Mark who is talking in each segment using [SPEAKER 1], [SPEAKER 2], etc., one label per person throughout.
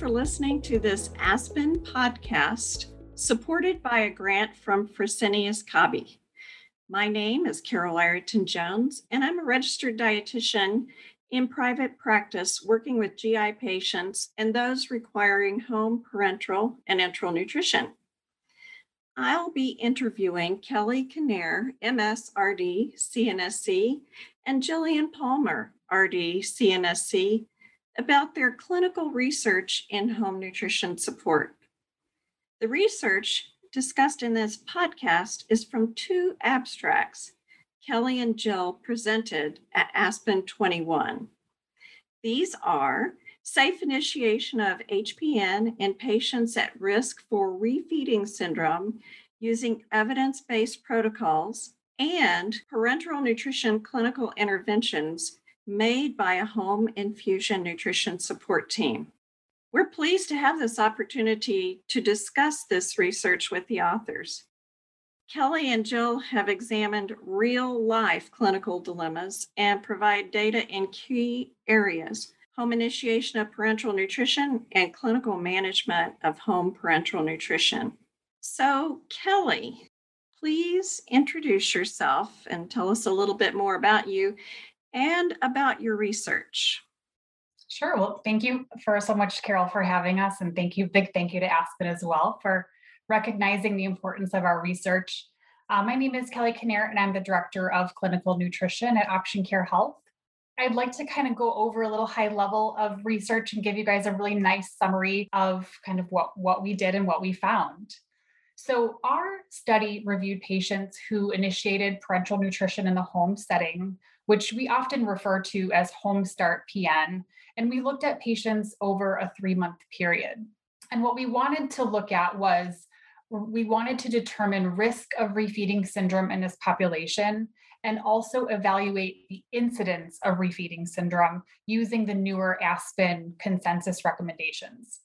[SPEAKER 1] for listening to this Aspen podcast supported by a grant from Fresenius Kabi. My name is Carol Ireton Jones, and I'm a registered dietitian in private practice working with GI patients and those requiring home parenteral and enteral nutrition. I'll be interviewing Kelly Kinnare, MSRD, CNSC, and Jillian Palmer, RD, CNSC, about their clinical research in home nutrition support. The research discussed in this podcast is from two abstracts Kelly and Jill presented at Aspen 21. These are safe initiation of HPN in patients at risk for refeeding syndrome using evidence based protocols and parenteral nutrition clinical interventions made by a home infusion nutrition support team. We're pleased to have this opportunity to discuss this research with the authors. Kelly and Jill have examined real life clinical dilemmas and provide data in key areas home initiation of parenteral nutrition and clinical management of home parenteral nutrition. So, Kelly, please introduce yourself and tell us a little bit more about you and about your research.
[SPEAKER 2] Sure. Well, thank you for so much, Carol, for having us. And thank you, big thank you to Aspen as well for recognizing the importance of our research. Uh, my name is Kelly Kinnare, and I'm the Director of Clinical Nutrition at Option Care Health. I'd like to kind of go over a little high level of research and give you guys a really nice summary of kind of what, what we did and what we found. So, our study reviewed patients who initiated parenteral nutrition in the home setting, which we often refer to as Home Start PN. And we looked at patients over a three month period. And what we wanted to look at was we wanted to determine risk of refeeding syndrome in this population and also evaluate the incidence of refeeding syndrome using the newer Aspen consensus recommendations.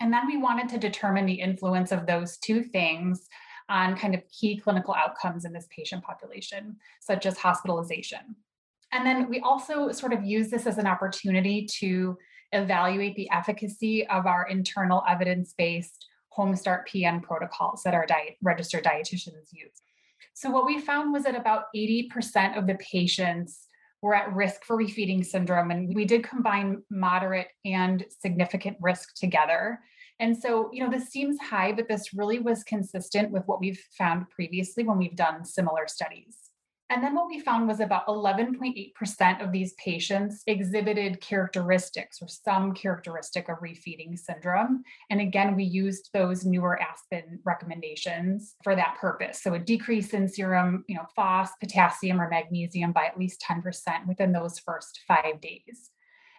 [SPEAKER 2] And then we wanted to determine the influence of those two things on kind of key clinical outcomes in this patient population, such as hospitalization. And then we also sort of use this as an opportunity to evaluate the efficacy of our internal evidence based Home Start PN protocols that our diet, registered dietitians use. So, what we found was that about 80% of the patients were at risk for refeeding syndrome, and we did combine moderate and significant risk together. And so, you know, this seems high, but this really was consistent with what we've found previously when we've done similar studies. And then what we found was about 11.8% of these patients exhibited characteristics or some characteristic of refeeding syndrome. And again, we used those newer Aspen recommendations for that purpose. So a decrease in serum, you know, phos, potassium, or magnesium by at least 10% within those first five days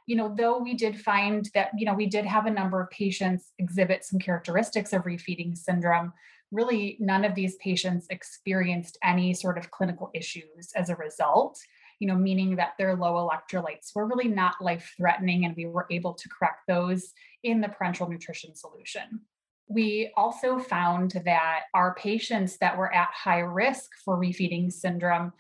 [SPEAKER 2] you know, though we did find that, you know, we did have a number of patients exhibit some characteristics of refeeding syndrome, really none of these patients experienced any sort of clinical issues as a result you know meaning that their low electrolytes were really not life threatening and we were able to correct those in the parenteral nutrition solution. We also found that our patients that were at high risk for refeeding syndrome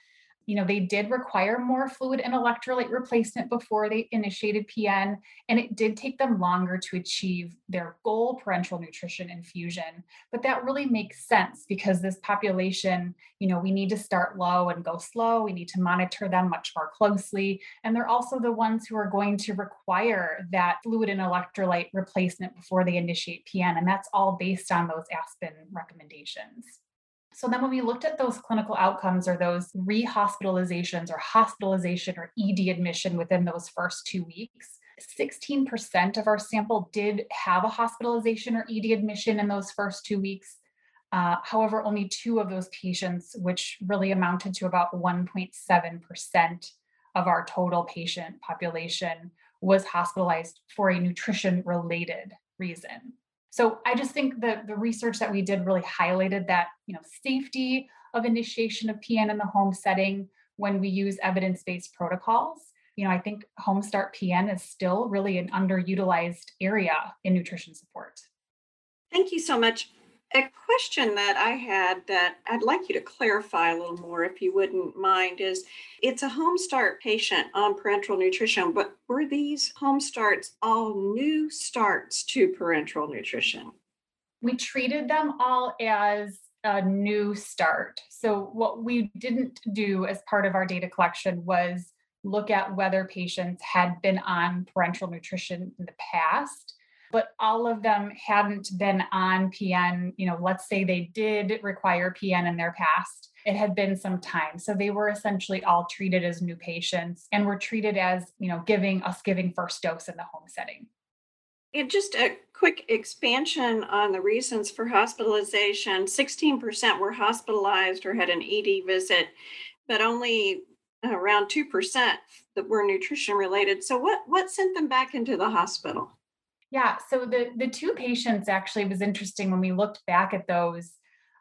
[SPEAKER 2] you know, they did require more fluid and electrolyte replacement before they initiated PN, and it did take them longer to achieve their goal parenteral nutrition infusion. But that really makes sense because this population, you know, we need to start low and go slow. We need to monitor them much more closely. And they're also the ones who are going to require that fluid and electrolyte replacement before they initiate PN. And that's all based on those Aspen recommendations. So then when we looked at those clinical outcomes or those rehospitalizations or hospitalization or ED admission within those first two weeks, 16% of our sample did have a hospitalization or ED admission in those first two weeks. Uh, however, only two of those patients, which really amounted to about 1.7% of our total patient population, was hospitalized for a nutrition related reason. So I just think that the research that we did really highlighted that, you know, safety of initiation of PN in the home setting when we use evidence-based protocols. You know, I think Home Start PN is still really an underutilized area in nutrition support.
[SPEAKER 1] Thank you so much. A question that I had that I'd like you to clarify a little more, if you wouldn't mind, is it's a home start patient on parenteral nutrition, but were these home starts all new starts to parenteral nutrition?
[SPEAKER 2] We treated them all as a new start. So, what we didn't do as part of our data collection was look at whether patients had been on parenteral nutrition in the past but all of them hadn't been on PN. You know, let's say they did require PN in their past. It had been some time. So they were essentially all treated as new patients and were treated as, you know, giving us giving first dose in the home setting.
[SPEAKER 1] And just a quick expansion on the reasons for hospitalization 16% were hospitalized or had an ED visit, but only around 2% that were nutrition related. So, what, what sent them back into the hospital?
[SPEAKER 2] Yeah, so the the two patients actually was interesting when we looked back at those.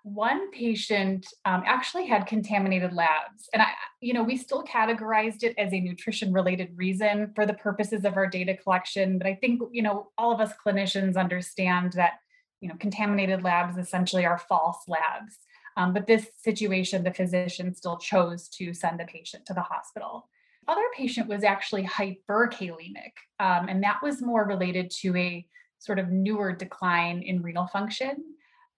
[SPEAKER 2] One patient um, actually had contaminated labs, and I, you know, we still categorized it as a nutrition related reason for the purposes of our data collection. But I think you know all of us clinicians understand that you know contaminated labs essentially are false labs. Um, but this situation, the physician still chose to send the patient to the hospital other patient was actually hyperkalemic, um, and that was more related to a sort of newer decline in renal function.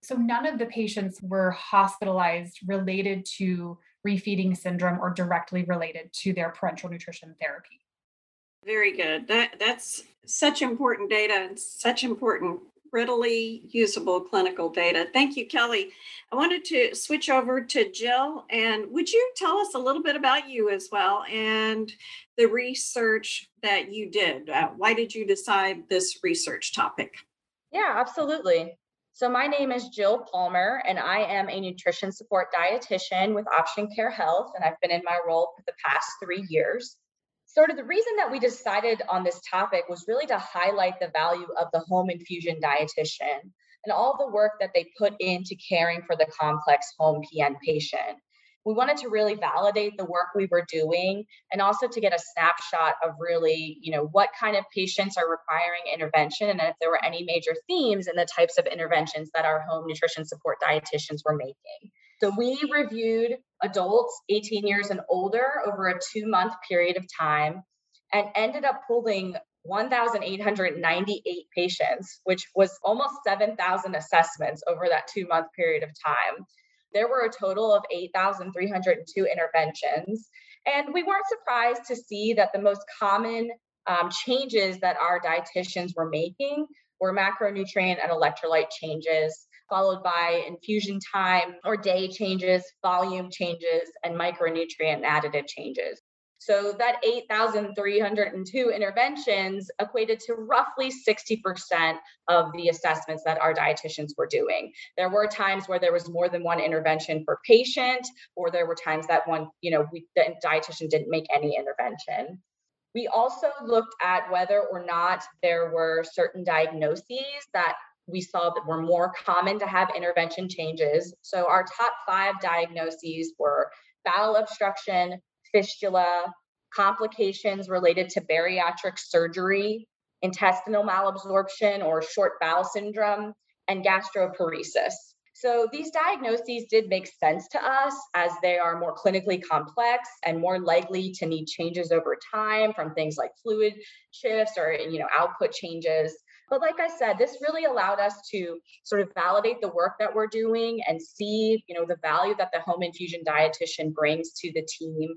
[SPEAKER 2] So none of the patients were hospitalized related to refeeding syndrome or directly related to their parenteral nutrition therapy.
[SPEAKER 1] Very good. That that's such important data and such important readily usable clinical data. Thank you, Kelly. I wanted to switch over to Jill, and would you tell us a little bit about you as well and the research that you did? Uh, why did you decide this research topic?
[SPEAKER 3] Yeah, absolutely. So, my name is Jill Palmer, and I am a nutrition support dietitian with Option Care Health, and I've been in my role for the past three years sort of the reason that we decided on this topic was really to highlight the value of the home infusion dietitian and all the work that they put into caring for the complex home PN patient. We wanted to really validate the work we were doing and also to get a snapshot of really, you know, what kind of patients are requiring intervention and if there were any major themes in the types of interventions that our home nutrition support dietitians were making. So we reviewed adults 18 years and older over a two month period of time and ended up pulling 1,898 patients, which was almost 7,000 assessments over that two month period of time. There were a total of 8,302 interventions. And we weren't surprised to see that the most common um, changes that our dietitians were making were macronutrient and electrolyte changes followed by infusion time or day changes, volume changes, and micronutrient additive changes. So that 8,302 interventions equated to roughly 60% of the assessments that our dietitians were doing. There were times where there was more than one intervention per patient, or there were times that one, you know, we, the dietitian didn't make any intervention. We also looked at whether or not there were certain diagnoses that we saw that were more common to have intervention changes. So our top five diagnoses were bowel obstruction, fistula, complications related to bariatric surgery, intestinal malabsorption or short bowel syndrome, and gastroparesis. So these diagnoses did make sense to us as they are more clinically complex and more likely to need changes over time from things like fluid shifts or you know output changes. But like I said, this really allowed us to sort of validate the work that we're doing and see, you know, the value that the home infusion dietitian brings to the team.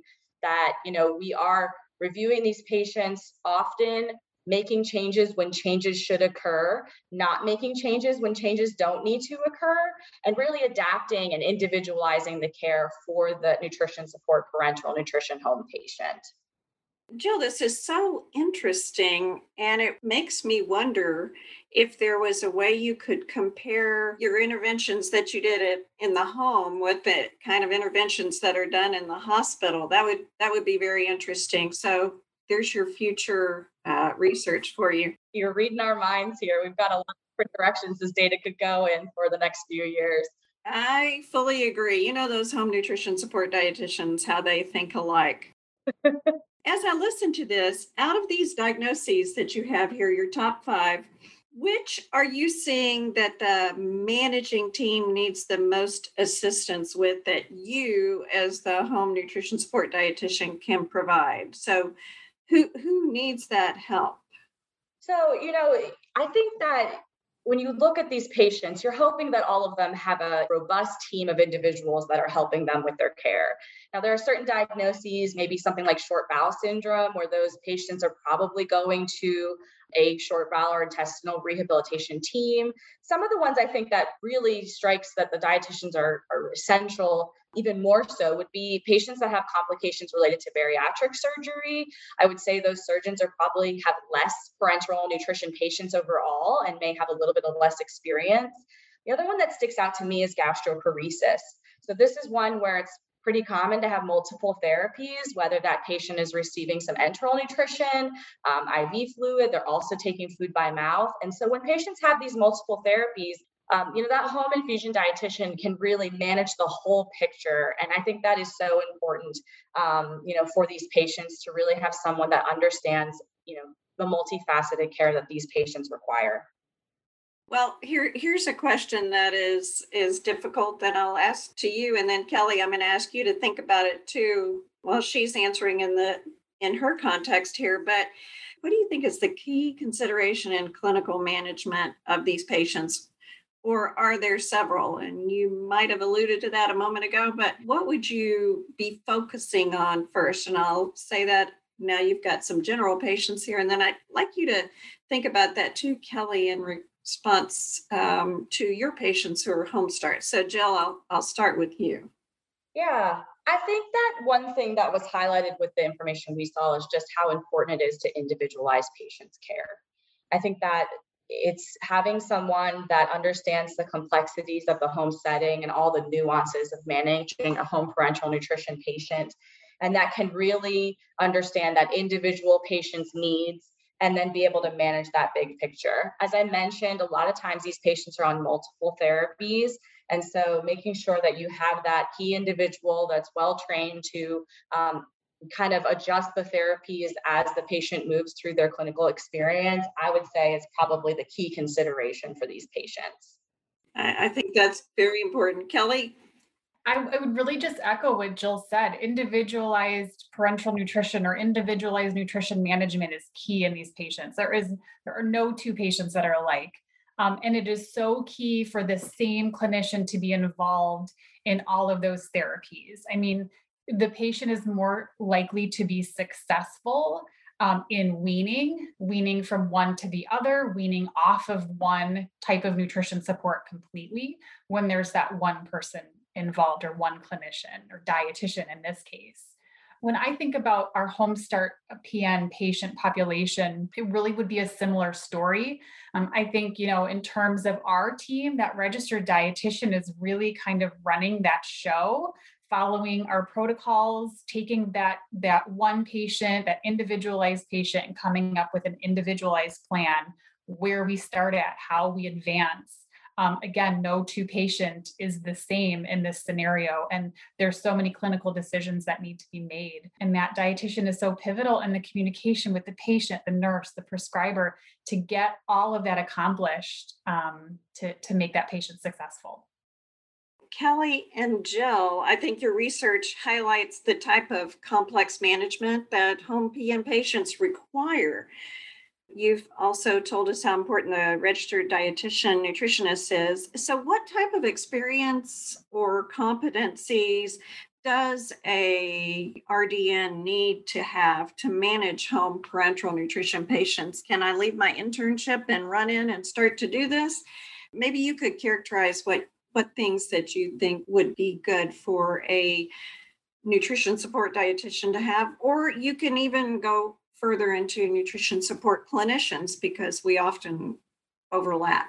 [SPEAKER 3] That, you know, we are reviewing these patients often making changes when changes should occur, not making changes when changes don't need to occur, and really adapting and individualizing the care for the nutrition support parenteral nutrition home patient.
[SPEAKER 1] Jill, this is so interesting, and it makes me wonder if there was a way you could compare your interventions that you did it in the home with the kind of interventions that are done in the hospital. That would that would be very interesting. So there's your future uh, research for you.
[SPEAKER 3] You're reading our minds here. We've got a lot of different directions this data could go in for the next few years.
[SPEAKER 1] I fully agree. You know those home nutrition support dietitians, how they think alike. As I listen to this, out of these diagnoses that you have here, your top five, which are you seeing that the managing team needs the most assistance with that you as the home nutrition support dietitian can provide? So who who needs that help?
[SPEAKER 3] So you know i think that when you look at these patients, you're hoping that all of them have a robust team of individuals that are helping them with their care. Now, there are certain diagnoses, maybe something like short bowel syndrome, where those patients are probably going to a short bowel or intestinal rehabilitation team. Some of the ones I think that really strikes that the dietitians are, are essential even more so would be patients that have complications related to bariatric surgery. I would say those surgeons are probably have less parenteral nutrition patients overall and may have a little bit of less experience. The other one that sticks out to me is gastroparesis. So this is one where it's pretty common to have multiple therapies, whether that patient is receiving some enteral nutrition, um, IV fluid, they're also taking food by mouth. And so when patients have these multiple therapies, um, you know, that home infusion dietitian can really manage the whole picture. And I think that is so important, um, you know, for these patients to really have someone that understands, you know, the multifaceted care that these patients require.
[SPEAKER 1] Well, here here's a question that is is difficult that I'll ask to you, and then Kelly, I'm going to ask you to think about it too while she's answering in the in her context here. But what do you think is the key consideration in clinical management of these patients or are there several? And you might have alluded to that a moment ago, but what would you be focusing on first? And I'll say that now you've got some general patients here, and then I'd like you to think about that too, Kelly, in response um, to your patients who are home starts. So, Jill, I'll, I'll start with you.
[SPEAKER 3] Yeah, I think that one thing that was highlighted with the information we saw is just how important it is to individualize patients' care. I think that it's having someone that understands the complexities of the home setting and all the nuances of managing a home parenteral nutrition patient and that can really understand that individual patient's needs and then be able to manage that big picture. As I mentioned, a lot of times these patients are on multiple therapies. And so making sure that you have that key individual that's well trained to um, kind of adjust the therapies as the patient moves through their clinical experience, I would say is probably the key consideration for these patients.
[SPEAKER 1] I, I think that's very important. Kelly?
[SPEAKER 2] I, I, would really just echo what Jill said. Individualized parenteral nutrition or individualized nutrition management is key in these patients. There is there are no two patients that are alike. Um, and it is so key for the same clinician to be involved in all of those therapies. I mean, the patient is more likely to be successful um, in weaning, weaning from one to the other, weaning off of one type of nutrition support completely when there's that one person involved or one clinician or dietitian in this case. When I think about our Home Start PN patient population, it really would be a similar story. Um, I think, you know, in terms of our team, that registered dietitian is really kind of running that show following our protocols, taking that that one patient, that individualized patient, and coming up with an individualized plan where we start at, how we advance. Um, again, no two patient is the same in this scenario, and there's so many clinical decisions that need to be made. And that dietitian is so pivotal in the communication with the patient, the nurse, the prescriber to get all of that accomplished um, to, to make that patient successful.
[SPEAKER 1] Kelly and Jill, I think your research highlights the type of complex management that home PN patients require. You've also told us how important the registered dietitian nutritionist is. So, what type of experience or competencies does a RDN need to have to manage home parenteral nutrition patients? Can I leave my internship and run in and start to do this? Maybe you could characterize what what things that you think would be good for a nutrition support dietitian to have, or you can even go further into nutrition support clinicians because we often overlap.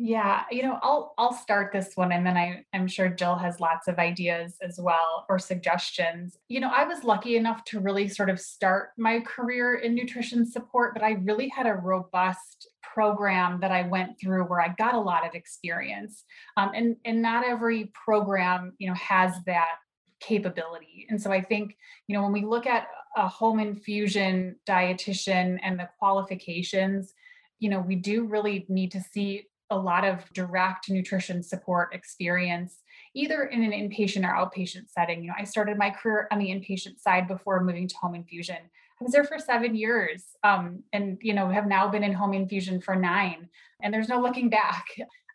[SPEAKER 2] Yeah, you know, I'll I'll start this one and then I I'm sure Jill has lots of ideas as well or suggestions. You know, I was lucky enough to really sort of start my career in nutrition support, but I really had a robust program that I went through where I got a lot of experience. Um, and and not every program, you know, has that capability. And so I think, you know, when we look at a home infusion dietitian and the qualifications, you know, we do really need to see a lot of direct nutrition support experience either in an inpatient or outpatient setting. You know, I started my career on the inpatient side before moving to home infusion. I was there for seven years um, and, you know, have now been in home infusion for nine, and there's no looking back.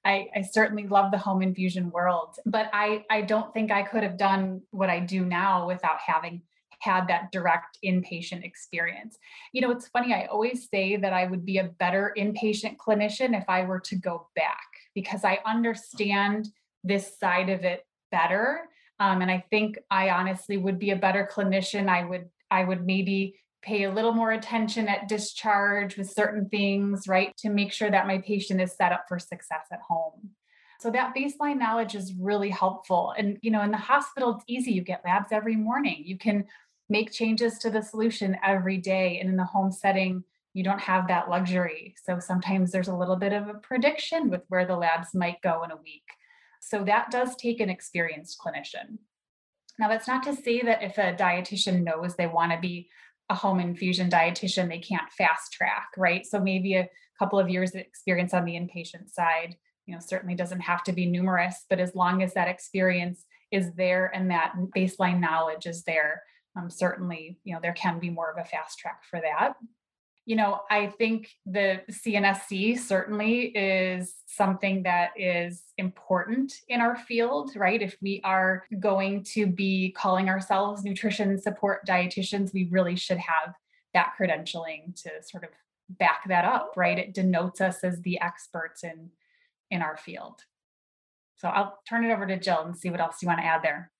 [SPEAKER 2] I, I, certainly love the home infusion world, but I, I don't think I could have done what I do now without having had that direct inpatient experience. You know, it's funny, I always say that I would be a better inpatient clinician if I were to go back because I understand this side of it better. Um, and I think I honestly would be a better clinician. I would, I would maybe pay a little more attention at discharge with certain things, right? To make sure that my patient is set up for success at home. So that baseline knowledge is really helpful. And you know, in the hospital, it's easy. You get labs every morning. You can make changes to the solution every day. And in the home setting, you don't have that luxury. So sometimes there's a little bit of a prediction with where the labs might go in a week. So that does take an experienced clinician. Now, that's not to say that if a dietitian knows they want to be a home infusion dietitian, they can't fast track, right? So maybe a couple of years of experience on the inpatient side, you know, certainly doesn't have to be numerous, but as long as that experience is there and that baseline knowledge is there, um, certainly, you know, there can be more of a fast track for that. You know, I think the CNSC certainly is something that is important in our field, right? If we are going to be calling ourselves nutrition support dietitians, we really should have that credentialing to sort of back that up, right? It denotes us as the experts in in our field. So I'll turn it over to Jill and see what else you want to add there.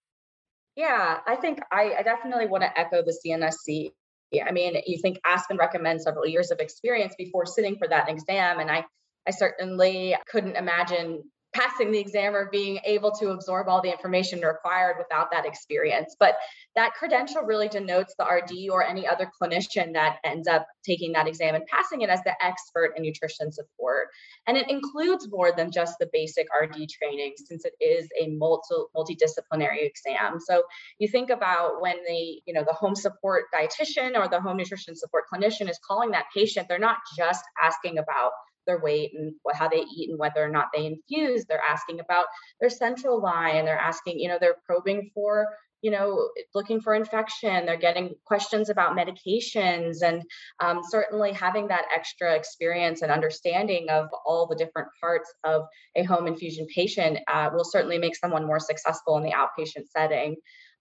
[SPEAKER 3] Yeah, I think I, I definitely want to echo the CNSC. I mean, you think Aspen recommends several years of experience before sitting for that exam, and I I certainly couldn't imagine passing the exam or being able to absorb all the information required without that experience. But that credential really denotes the RD or any other clinician that ends up taking that exam and passing it as the expert in nutrition support. And it includes more than just the basic RD training since it is a multi multidisciplinary exam. So you think about when the, you know, the home support dietitian or the home nutrition support clinician is calling that patient, they're not just asking about their weight and what, how they eat and whether or not they infuse. They're asking about their central line. They're asking, you know, they're probing for, you know, looking for infection. They're getting questions about medications and um, certainly having that extra experience and understanding of all the different parts of a home infusion patient uh, will certainly make someone more successful in the outpatient setting.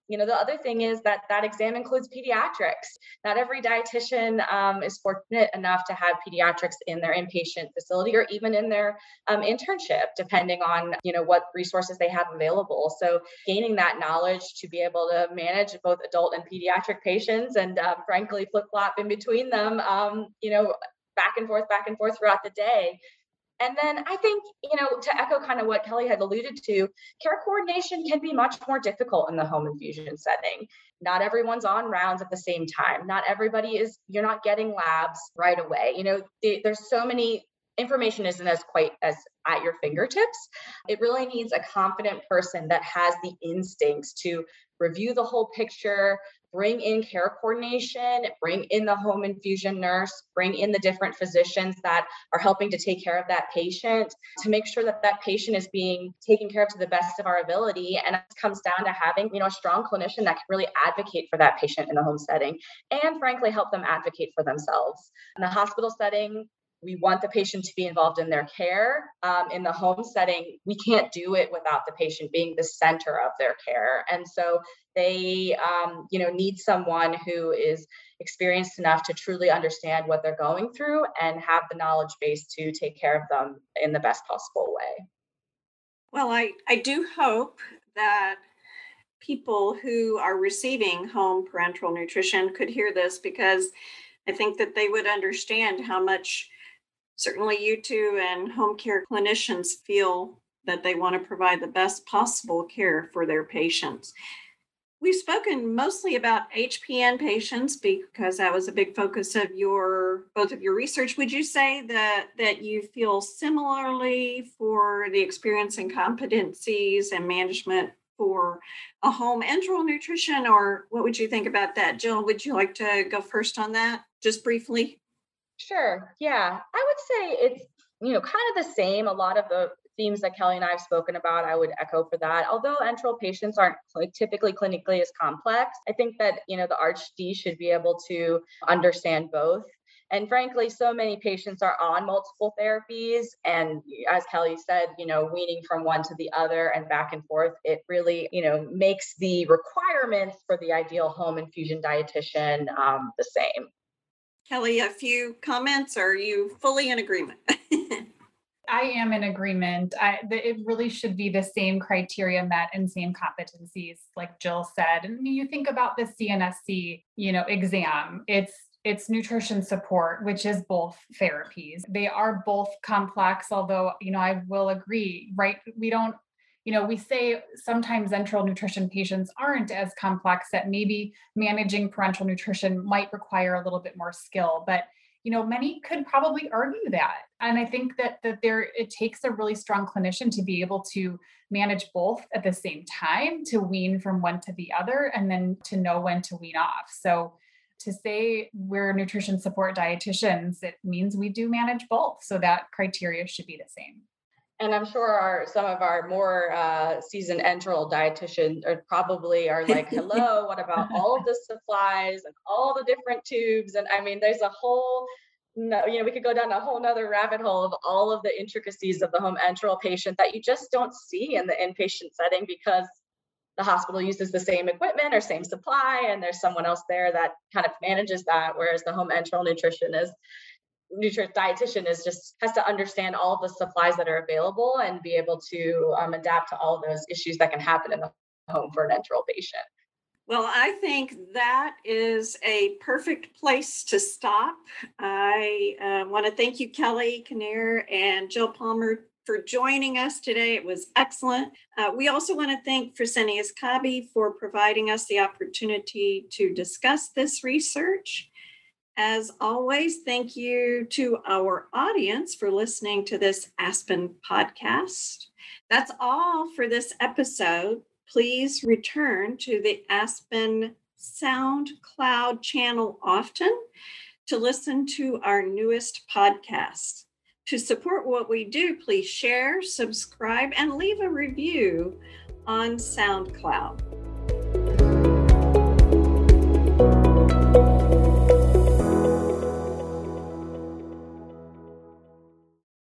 [SPEAKER 3] You know, the other thing is that that exam includes pediatrics. Not every dietitian um, is fortunate enough to have pediatrics in their inpatient facility or even in their um, internship, depending on you know what resources they have available. So gaining that knowledge to be able to manage both adult and pediatric patients, and um, frankly flip flop in between them, um, you know, back and forth, back and forth throughout the day and then I think, you know, to echo kind of what Kelly had alluded to, care coordination can be much more difficult in the home infusion setting. Not everyone's on rounds at the same time. Not everybody is, you're not getting labs right away. You know, there's so many information isn't as quite as at your fingertips. It really needs a confident person that has the instincts to review the whole picture, bring in care coordination, bring in the home infusion nurse, bring in the different physicians that are helping to take care of that patient to make sure that that patient is being taken care of to the best of our ability. And it comes down to having, you know, a strong clinician that can really advocate for that patient in the home setting and frankly help them advocate for themselves. In the hospital setting, we want the patient to be involved in their care. Um, in the home setting, we can't do it without the patient being the center of their care. And so they, um, you know, need someone who is experienced enough to truly understand what they're going through and have the knowledge base to take care of them in the best possible way.
[SPEAKER 1] Well, I, I do hope that people who are receiving home parenteral nutrition could hear this because I think that they would understand how much certainly you two and home care clinicians feel that they want to provide the best possible care for their patients. We've spoken mostly about HPN patients because that was a big focus of your both of your research. Would you say that that you feel similarly for the experience and competencies and management for a home enteral nutrition, or what would you think about that? Jill, would you like to go first on that, just briefly?
[SPEAKER 3] Sure. Yeah. I would say it's, you know, kind of the same. A lot of the themes that Kelly and I have spoken about, I would echo for that. Although enteral patients aren't typically clinically as complex, I think that, you know, the RD should be able to understand both. And frankly, so many patients are on multiple therapies. And as Kelly said, you know, weaning from one to the other and back and forth, it really, you know, makes the requirements for the ideal home infusion dietitian um, the same.
[SPEAKER 1] Kelly, a few comments? Are you fully in agreement?
[SPEAKER 2] I am in agreement. I, the, it really should be the same criteria met and same competencies, like Jill said. And you think about the CNSC, you know, exam. It's it's nutrition support, which is both therapies. They are both complex, although, you know, I will agree, right? We don't you know, we say sometimes enteral nutrition patients aren't as complex that maybe managing parenteral nutrition might require a little bit more skill, but you know, many could probably argue that. And I think that that there it takes a really strong clinician to be able to manage both at the same time, to wean from one to the other, and then to know when to wean off. So to say we're nutrition support dietitians, it means we do manage both. So that criteria should be the same
[SPEAKER 3] and I'm sure our some of our more uh, seasoned enteral dietitians are probably are like, hello, what about all of the supplies and all the different tubes? And I mean, there's a whole no, you know, we could go down a whole nother rabbit hole of all of the intricacies of the home enteral patient that you just don't see in the inpatient setting because the hospital uses the same equipment or same supply and there's someone else there that kind of manages that whereas the home enteral nutrition is nutrition dietitian is just has to understand all the supplies that are available and be able to um, adapt to all those issues that can happen in the home for an enteral patient.
[SPEAKER 1] Well, I think that is a perfect place to stop. I uh, want to thank you, Kelly Kinnare and Jill Palmer, for joining us today. It was excellent. Uh, we also want to thank Fresenius Kabi for providing us the opportunity to discuss this research. As always, thank you to our audience for listening to this Aspen podcast. That's all for this episode. Please return to the Aspen SoundCloud channel often to listen to our newest podcast. To support what we do, please share, subscribe, and leave a review on SoundCloud.